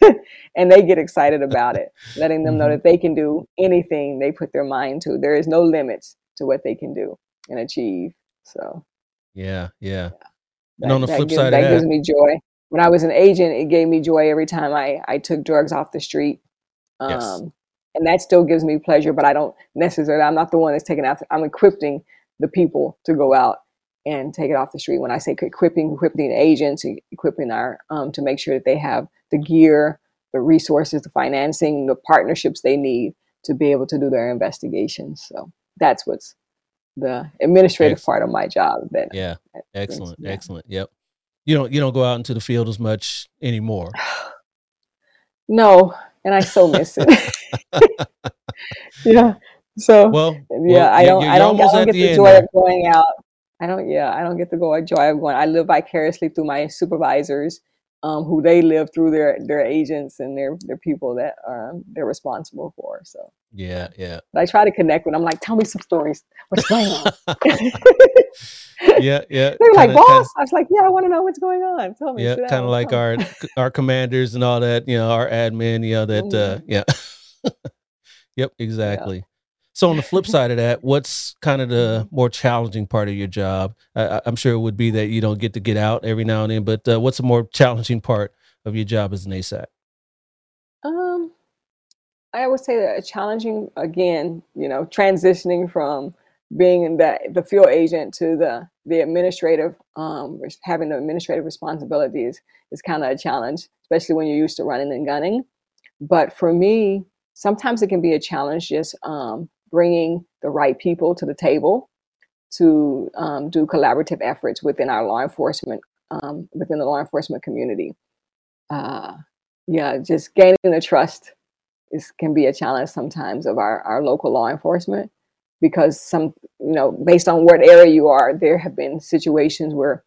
"What?" (laughs) and they get excited about it, letting them know Mhm. that they can do anything they put their mind to. There is no limits to what they can do and achieve. So Yeah, yeah. that, And on the flip gives, side that of gives me joy. When I was an agent, it gave me joy every time I, I took drugs off the street. Yes. Um, and that still gives me pleasure, but I don't necessarily, I'm not the one that's taking out, I'm equipping the people to go out and take it off the street. When I say equipping, equipping the agents, equipping our, um, to make sure that they have the gear, the resources, the financing, the partnerships they need to be able to do their investigations. So that's what's the administrative Excellent. part of my job. That yeah, that brings- excellent, yeah. excellent. Yep. You don't you don't go out into the field as much anymore. (sighs) No, and I so miss it. (laughs) yeah. So Well, yeah, well, I don't. I don't, I don't get the the joy of going out. I don't. Yeah, I don't get to go- joy of going. I live vicariously through my supervisors, um, who they live through their their agents and their their people that um, they're responsible for. So, Yeah, yeah, but I try to connect with them. I'm like, tell me some stories. What's going on? (laughs) yeah, yeah. (laughs) They're like, boss. kinda- I was like, yeah, I want to know what's going on. Tell me. yeah, kind of like our our commanders and all that. You know, our admin. You know that. Uh, Mhm. yeah. (laughs) yep. Exactly. So on the flip (laughs) side of that, what's kind of the more challenging part of your job? I, I'm sure it would be that you don't get to get out every now and then, but uh, what's a more challenging part of your job as an ASAC? Um, I would say that a challenging again, you know, transitioning from being in the the field agent to the the administrative, um, having the administrative responsibilities is kind of a challenge, especially when you're used to running and gunning. But for me, sometimes it can be a challenge just um, bringing the right people to the table to um, do collaborative efforts within our law enforcement, um, within the law enforcement community. Uh, yeah, just gaining the trust is can be a challenge sometimes of our, our local law enforcement because some you know based on what area you are, there have been situations where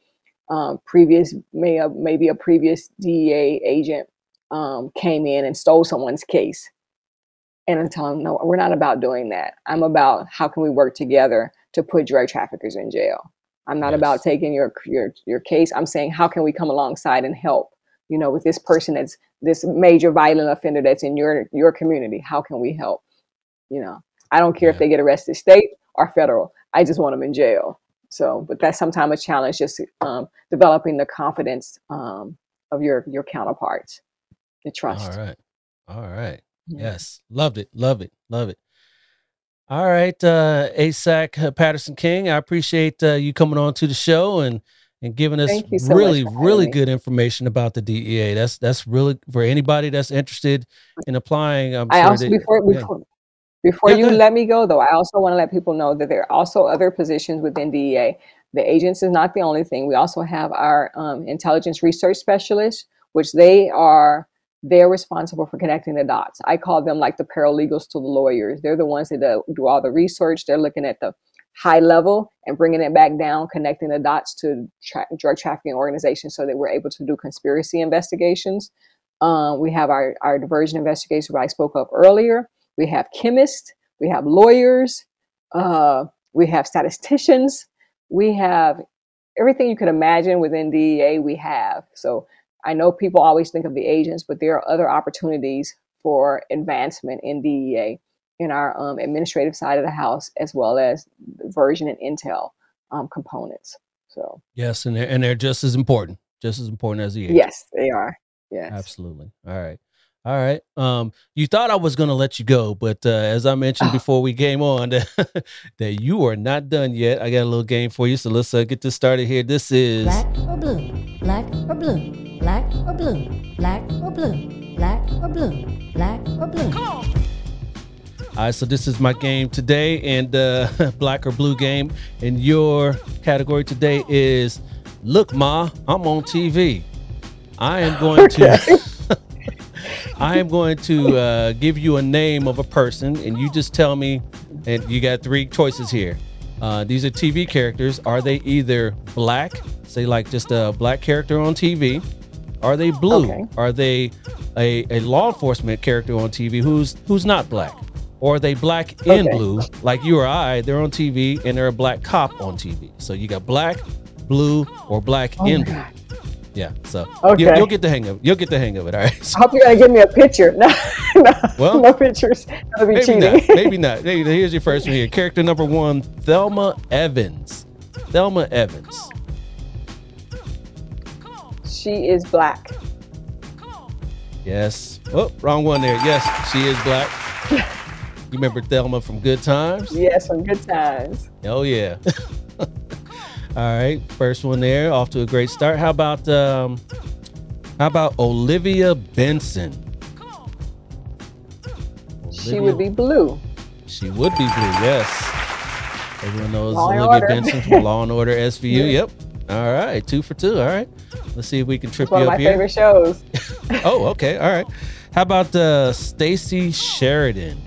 um, previous may have, maybe a previous DEA agent um, came in and stole someone's case, and I'm telling them, no, we're not about doing that. I'm about how can we work together to put drug traffickers in jail. I'm not about taking your your your case. I'm saying how can we come alongside and help you know, with this person that's this major violent offender that's in your your community. How can we help? You know, I don't care if they get arrested state or federal. I just want them in jail. So, but that's sometimes a challenge, just um, developing the confidence um, of your your counterparts, the trust. All right. All right. Yes. Loved it. Love it. Love it. All right. Uh, ASAC uh, Patterson King, I appreciate uh, you coming on to the show and, and giving us so really, really me. good information about the DEA. That's that's really for anybody that's interested in applying. I'm I sure also that- before yeah. before before Yeah, you let me go though, I also want to let people know that there are also other positions within DEA. The agents is not the only thing. We also have our um, intelligence research specialists, which they are they're responsible for connecting the dots. I call them like the paralegals to the lawyers. They're the ones that do, all the research. They're looking at the high level and bringing it back down, connecting the dots to tra- drug trafficking organizations, so that we're able to do conspiracy investigations. Um, we have our, our diversion investigators I spoke of earlier. We have chemists, we have lawyers, uh, we have statisticians, we have everything you could imagine within DEA, we have. So I know people always think of the agents, but there are other opportunities for advancement in DEA in our um, administrative side of the house, as well as version and intel um, components. So, Yes, and they're, and they're just as important, just as important as the agent. yes, they are. Yes. Absolutely. All right. All right. Um, you thought I was gonna let you go, but uh, as I mentioned Oh. before we came on, (laughs) that, that you are not done yet. I got a little game for you, so let's uh, get this started here. This is Black or blue, black or blue, black or blue, black or blue, black or blue, black or blue. all right. So this is my game today, and uh, (laughs) black or blue game. And your category today is look, ma, I'm on TV. I am going to. (laughs) I am going to uh, give you a name of a person, and you just tell me. And you got three choices here. Uh, these are TV characters. Are they either black, say like just a black character on TV? Are they blue? Okay. Are they a, a law enforcement character on TV who's who's not black? Or are they black and Okay. blue, like you or I? They're on TV and they're a black cop on TV. So you got black, blue, or black Oh and blue. God. Yeah. So Okay. you, will get the hang of it. You'll get the hang of it. All right. So I hope you're gonna give me a picture. (laughs) No, no, Well, no pictures. That'll be maybe cheating. not. Maybe not. Hey, Here's your first one here. Character number one, Thelma Evans. Thelma Evans. She is black. Yes. Oh, wrong one there. Yes, she is black. (laughs) You remember Thelma from Good Times? Yes, from good times. Oh yeah. (laughs) All right, first one there, off to a great start. How about um, how about Olivia Benson? She would be blue. She would be blue. Yes. Everyone knows Law Olivia Benson from Law and Order SVU. (laughs) Yep. All right, two for two. All right. Let's see if we can trip It's one you of my favorite shows. (laughs) Oh, okay. All right. How about uh, Stacy Sheridan?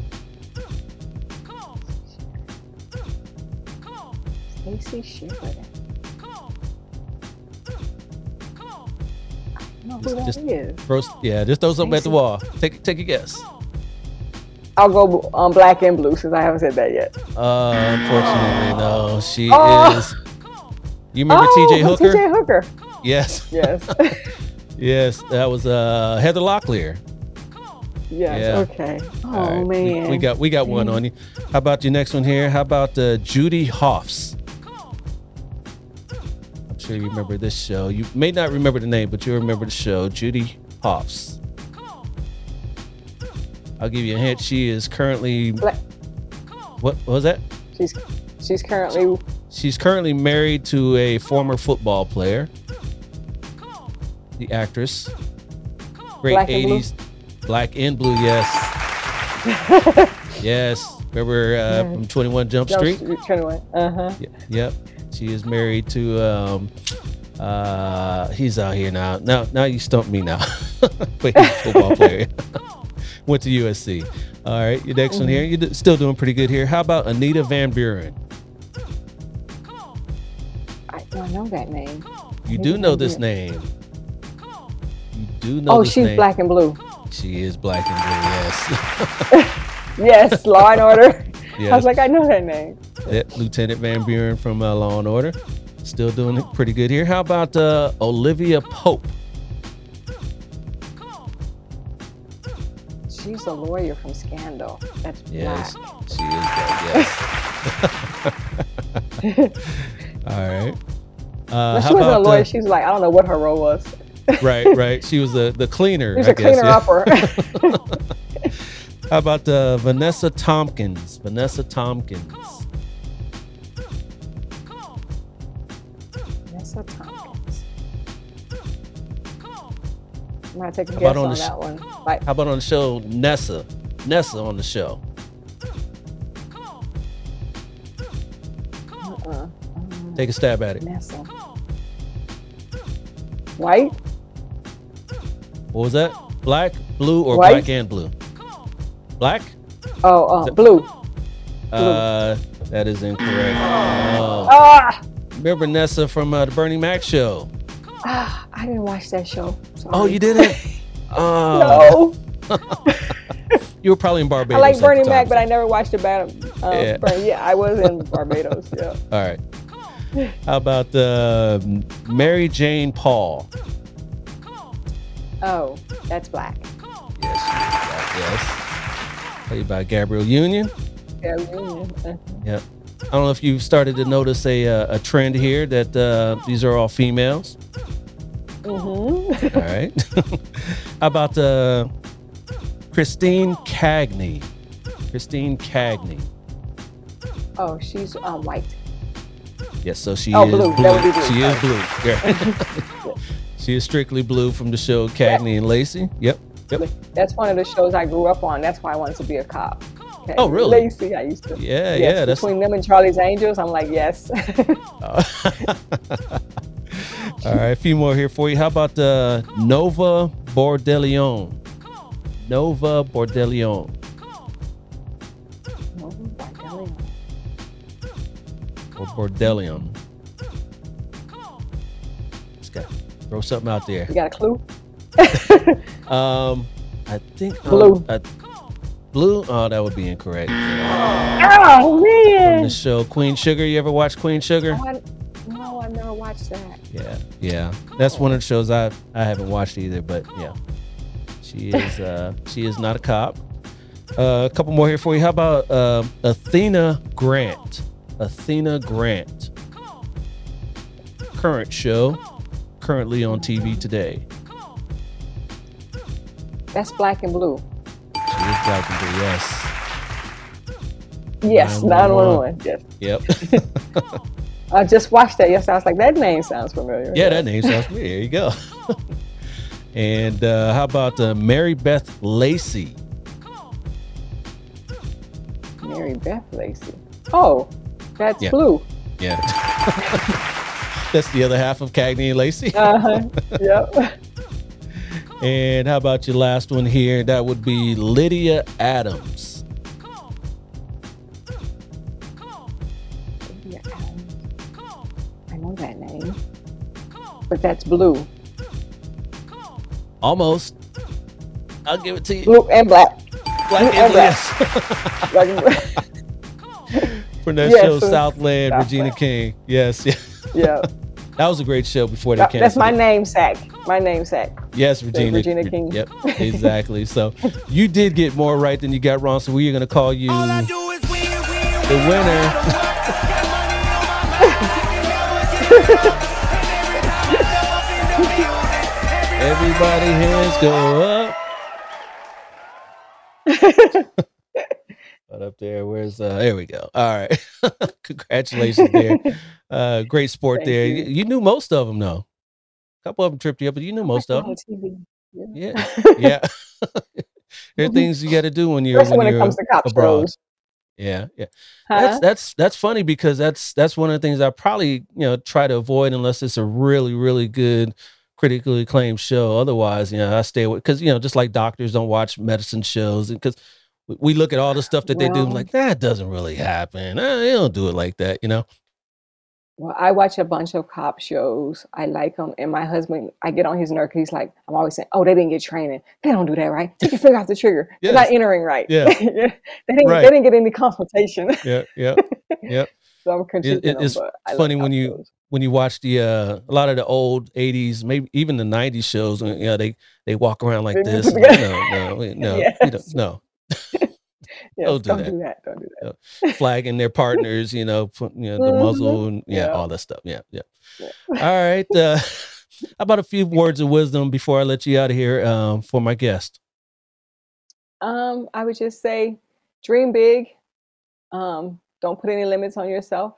Stacy Sheridan. I don't know who that Just- is. Throw, yeah, just throw something at the wall. Take take a guess. I'll go um, black and blue since I haven't said that yet. Uh, unfortunately, no. She Oh. is. You remember oh, T.J. Hooker? T.J. Hooker. Yes, Yes. (laughs) yes. That was uh Heather Locklear. yes. Yeah. Okay. Oh right, we- man. we, got we got one on you. How about your next one here? How about uh, Judy Hoffs? I'm sure you remember this show. You may not remember the name, but you remember the show, Judy Hoffs. I'll give you a hint. She is currently what, what was that? She's she's currently She's currently married to a former football player, the actress. Great Black and blue? 80s. Black and blue, yes. (laughs) yes. Remember uh, from 21 Jump Street? Twenty One. Uh huh. Y- Yep. She is married to um uh he's out here now. Now now you stumped me now. (laughs) but he's a football player. (laughs) Went to USC. All right, your next one here. You're d- still doing pretty good here. How about Anita Van Buren? Know that name. You Anita do know this name. You do know Oh, this she's name. black and blue. She is black and blue, yes. (laughs) Yes, Law and Order. I was like, I know that name. Yep, Lieutenant Van Buren from uh, Law and Order. Still doing it pretty good here. How about uh, Olivia Pope? She's a lawyer from Scandal. That's Yes, black. she is black. Yes. (laughs) (laughs) All right. Uh, she wasn't a lawyer. uh, She was like, I don't know what her role was. (laughs) right, right. She was the the cleaner. She was I a guess, cleaner yeah. upper. (laughs) How about uh, Vanessa Thompkins? Vanessa Thompkins. Vanessa Nessa Thompkins. I'm gonna take a How guess about on on the sh- that one. Like, How about on the show Nessa? Nessa on the show. uh, Take a stab at it. Nessa. White? What was that? Black, blue, or White? black and blue? Black? Oh, uh, blue. Uh, that is incorrect. Oh. Ah! Remember Nessa from uh, the Bernie Mac show? ah! I didn't watch that show. Sorry. Oh, you didn't? Oh, (laughs) no. (laughs) you were probably in Barbados. I like Bernie Mac, but I never watched the battle. Um, Yeah. yeah. yeah, I was in (laughs) Barbados. Yeah. All right. How about uh, Mary Jane Paul? Oh, that's black. Yes, black, yes. Played by Gabrielle Union. Yeah, Union. Yep. I don't know if you've started to notice a uh, a trend here that uh, these are all females. mhm. All right. (laughs) How about uh, Christine Cagney? Christine Cagney. oh, she's um, white. Yes, so she Oh, is blue. blue. That would be blue. She is blue. (laughs) Yeah. she is strictly blue from the show Cagney and Lacey. Yep. Yep. That's one of the shows I grew up on. That's why I wanted to be a cop. Okay. Oh, really? Lacey, I used to. Yeah, Yes, yeah. That's between them and Charlie's Angels. I'm like, yes. (laughs) All right, a few more here for you. How about uh, Nova Bordelon? Nova Bordelon. Or Bordelium. Just got throw something out there. you got a clue? (laughs) Um, I think Blue. uh, blue. Oh, that would be incorrect. Oh From man! the show Queen Sugar. You ever watch Queen Sugar? Oh, I, no, I never watched that. Yeah, yeah. That's one of the shows I I haven't watched either. But yeah, she is uh she is not a cop. Uh, a couple more here for you. How about uh, Athena Grant? Athena Grant. Current show, currently on TV today. That's black and blue. She is black and blue. Yes. Yes, 911. 911. Yes. Yep. (laughs) I just watched that yesterday. I was like, that name sounds familiar. yeah, that name sounds familiar. There you go. (laughs) and uh, how about uh, Mary Beth Lacey? Mary Beth Lacey. Oh, that's Yeah. blue. Yeah. (laughs) That's the other half of Cagney and Lacey. Uh huh. yep. (laughs) And how about your last one here? That would be Lydia Adams. Yeah, I know that name, but that's blue. Almost. I'll give it to you. Blue and black. Black and and black. yes. (laughs) Black and black. From that Yes, show so- Southland, Regina King. Yes, yeah. yeah. That was a great show before they That- canceled. that's my namesake. My namesake. Yes, Regina. Regina King. Yep, exactly. So you did get more right than you got wrong. So we are going to call you All I the do is win, win, win. winner. Everybody hands go up. But up there, where's uh there we go. All right. (laughs) Congratulations there. (laughs) Uh great sport Thank there. you. You. knew most of them though. A couple of them tripped you up, but you knew most of them. TV. Yeah. Yeah. (laughs) there are things you got to do when you're Especially when, when it you're comes to cops abroad. shows. Yeah, yeah. Huh? That's that's that's funny because that's that's one of the things I probably you know try to avoid unless it's a really really good critically acclaimed show. Otherwise, you know, I stay away because you know just like doctors don't watch medicine shows because we- look at all the stuff that they do like that doesn't really happen. Eh, they don't do it like that, you know. Well, I watch a bunch of cop shows. I like them, and my husband, I get on his nerve. He's like, I'm always saying, "Oh, they didn't get training. They don't do that right. Take your finger off the trigger. They're not entering right. Yeah. (laughs) they didn't. Right. They didn't get any consultation. Yeah, yeah, (laughs) yeah. so I'm it- it's funny when you- shows. When you watch the uh, a lot of the old '80s, maybe even the '90s shows, uh, you know, they they walk around like this. No, no, (laughs) no, Yes. don't, no. Yes, don't do don't that. do that. Don't do that. flagging their partners, you know, you know the Mhm. muzzle and yeah, Yeah. all that stuff. Yeah, yeah. Yeah. All right. Uh, (laughs) how about a few (laughs) words of wisdom before I let you out of here um, for my guest? Um, I would just say, dream big. Um, don't put any limits on yourself.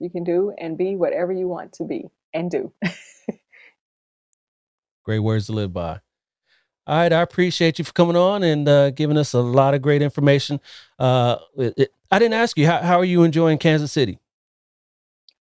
you can do and be whatever you want to be and do. (laughs) Great words to live by. All right, I appreciate you for coming on and uh, giving us a lot of great information. Uh, it, it, I didn't ask you how, how are you enjoying Kansas City?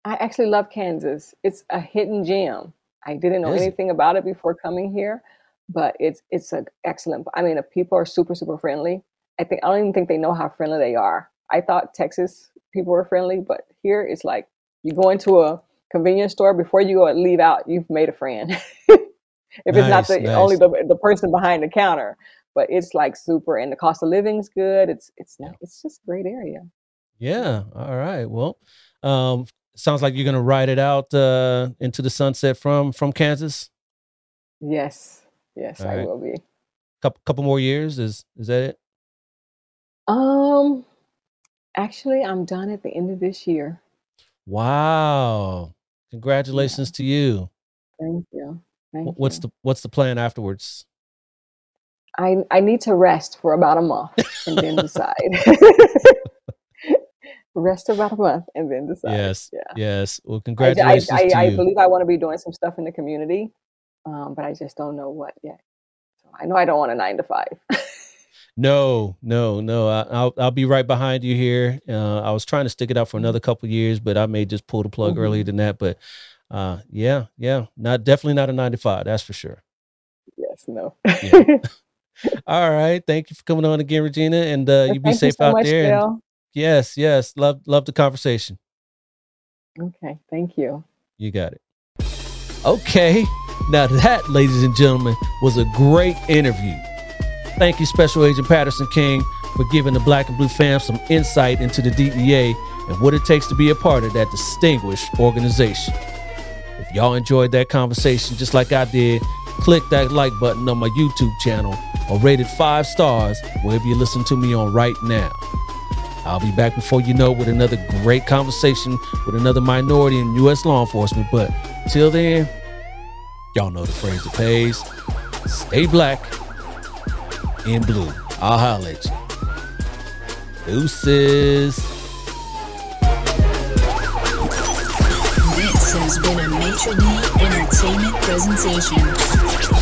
I actually love Kansas. It's a hidden gem. I didn't know anything about it before coming here, but it's it's an excellent. I mean, the people are super super friendly. I think I don't even think they know how friendly they are. I thought Texas people were friendly, but here it's like you go into a convenience store before you go and leave out, you've made a friend. (laughs) if it's not the nice. only the, the person behind the counter, but it's like super, and the cost of living's good. It's it's not, it's just a great area. Yeah. All right. Well, um, sounds like you're gonna ride it out uh, into the sunset from from Kansas. Yes, yes, All I right. will be. Couple couple more years. Is is that it? Um, actually, I'm done at the end of this year. Wow. Congratulations to you. Thank you. Thank What's you. the what's the plan afterwards? I I need to rest for about a month and then (laughs) decide. (laughs) rest about a month and then decide. Yes. Yeah. Yes. Well, I, I, congratulations I, to I you. believe I want to be doing some stuff in the community, um, but I just don't know what yet. So I know I don't want a nine to five. No, no, no. I, I'll I'll be right behind you here. Uh, I was trying to stick it out for another couple years, but I may just pull the plug earlier Mhm. than that. But uh, yeah, yeah, not definitely not a nine to five. That's for sure. yes, no. Yeah. (laughs) All right. Thank you for coming on again, Rogeana, and uh, you be safe so out much, there. And yes, yes, love love the conversation. Okay, thank you. You got it. Okay. Now that, ladies and gentlemen, was a great interview. Thank you, Special Agent Patterson King, for giving the Black and Blue fam some insight into the DEA and what it takes to be a part of that distinguished organization. If y'all enjoyed that conversation just like I did, click that like button on my YouTube channel or rate it five stars wherever you listen to me on right now. I'll be back before you know with another great conversation with another minority in U.S. law enforcement. But till then, y'all know the phrase that pays. Stay black in blue. I'll holler at you. Deuces. This has been a Maitre D Entertainment presentation.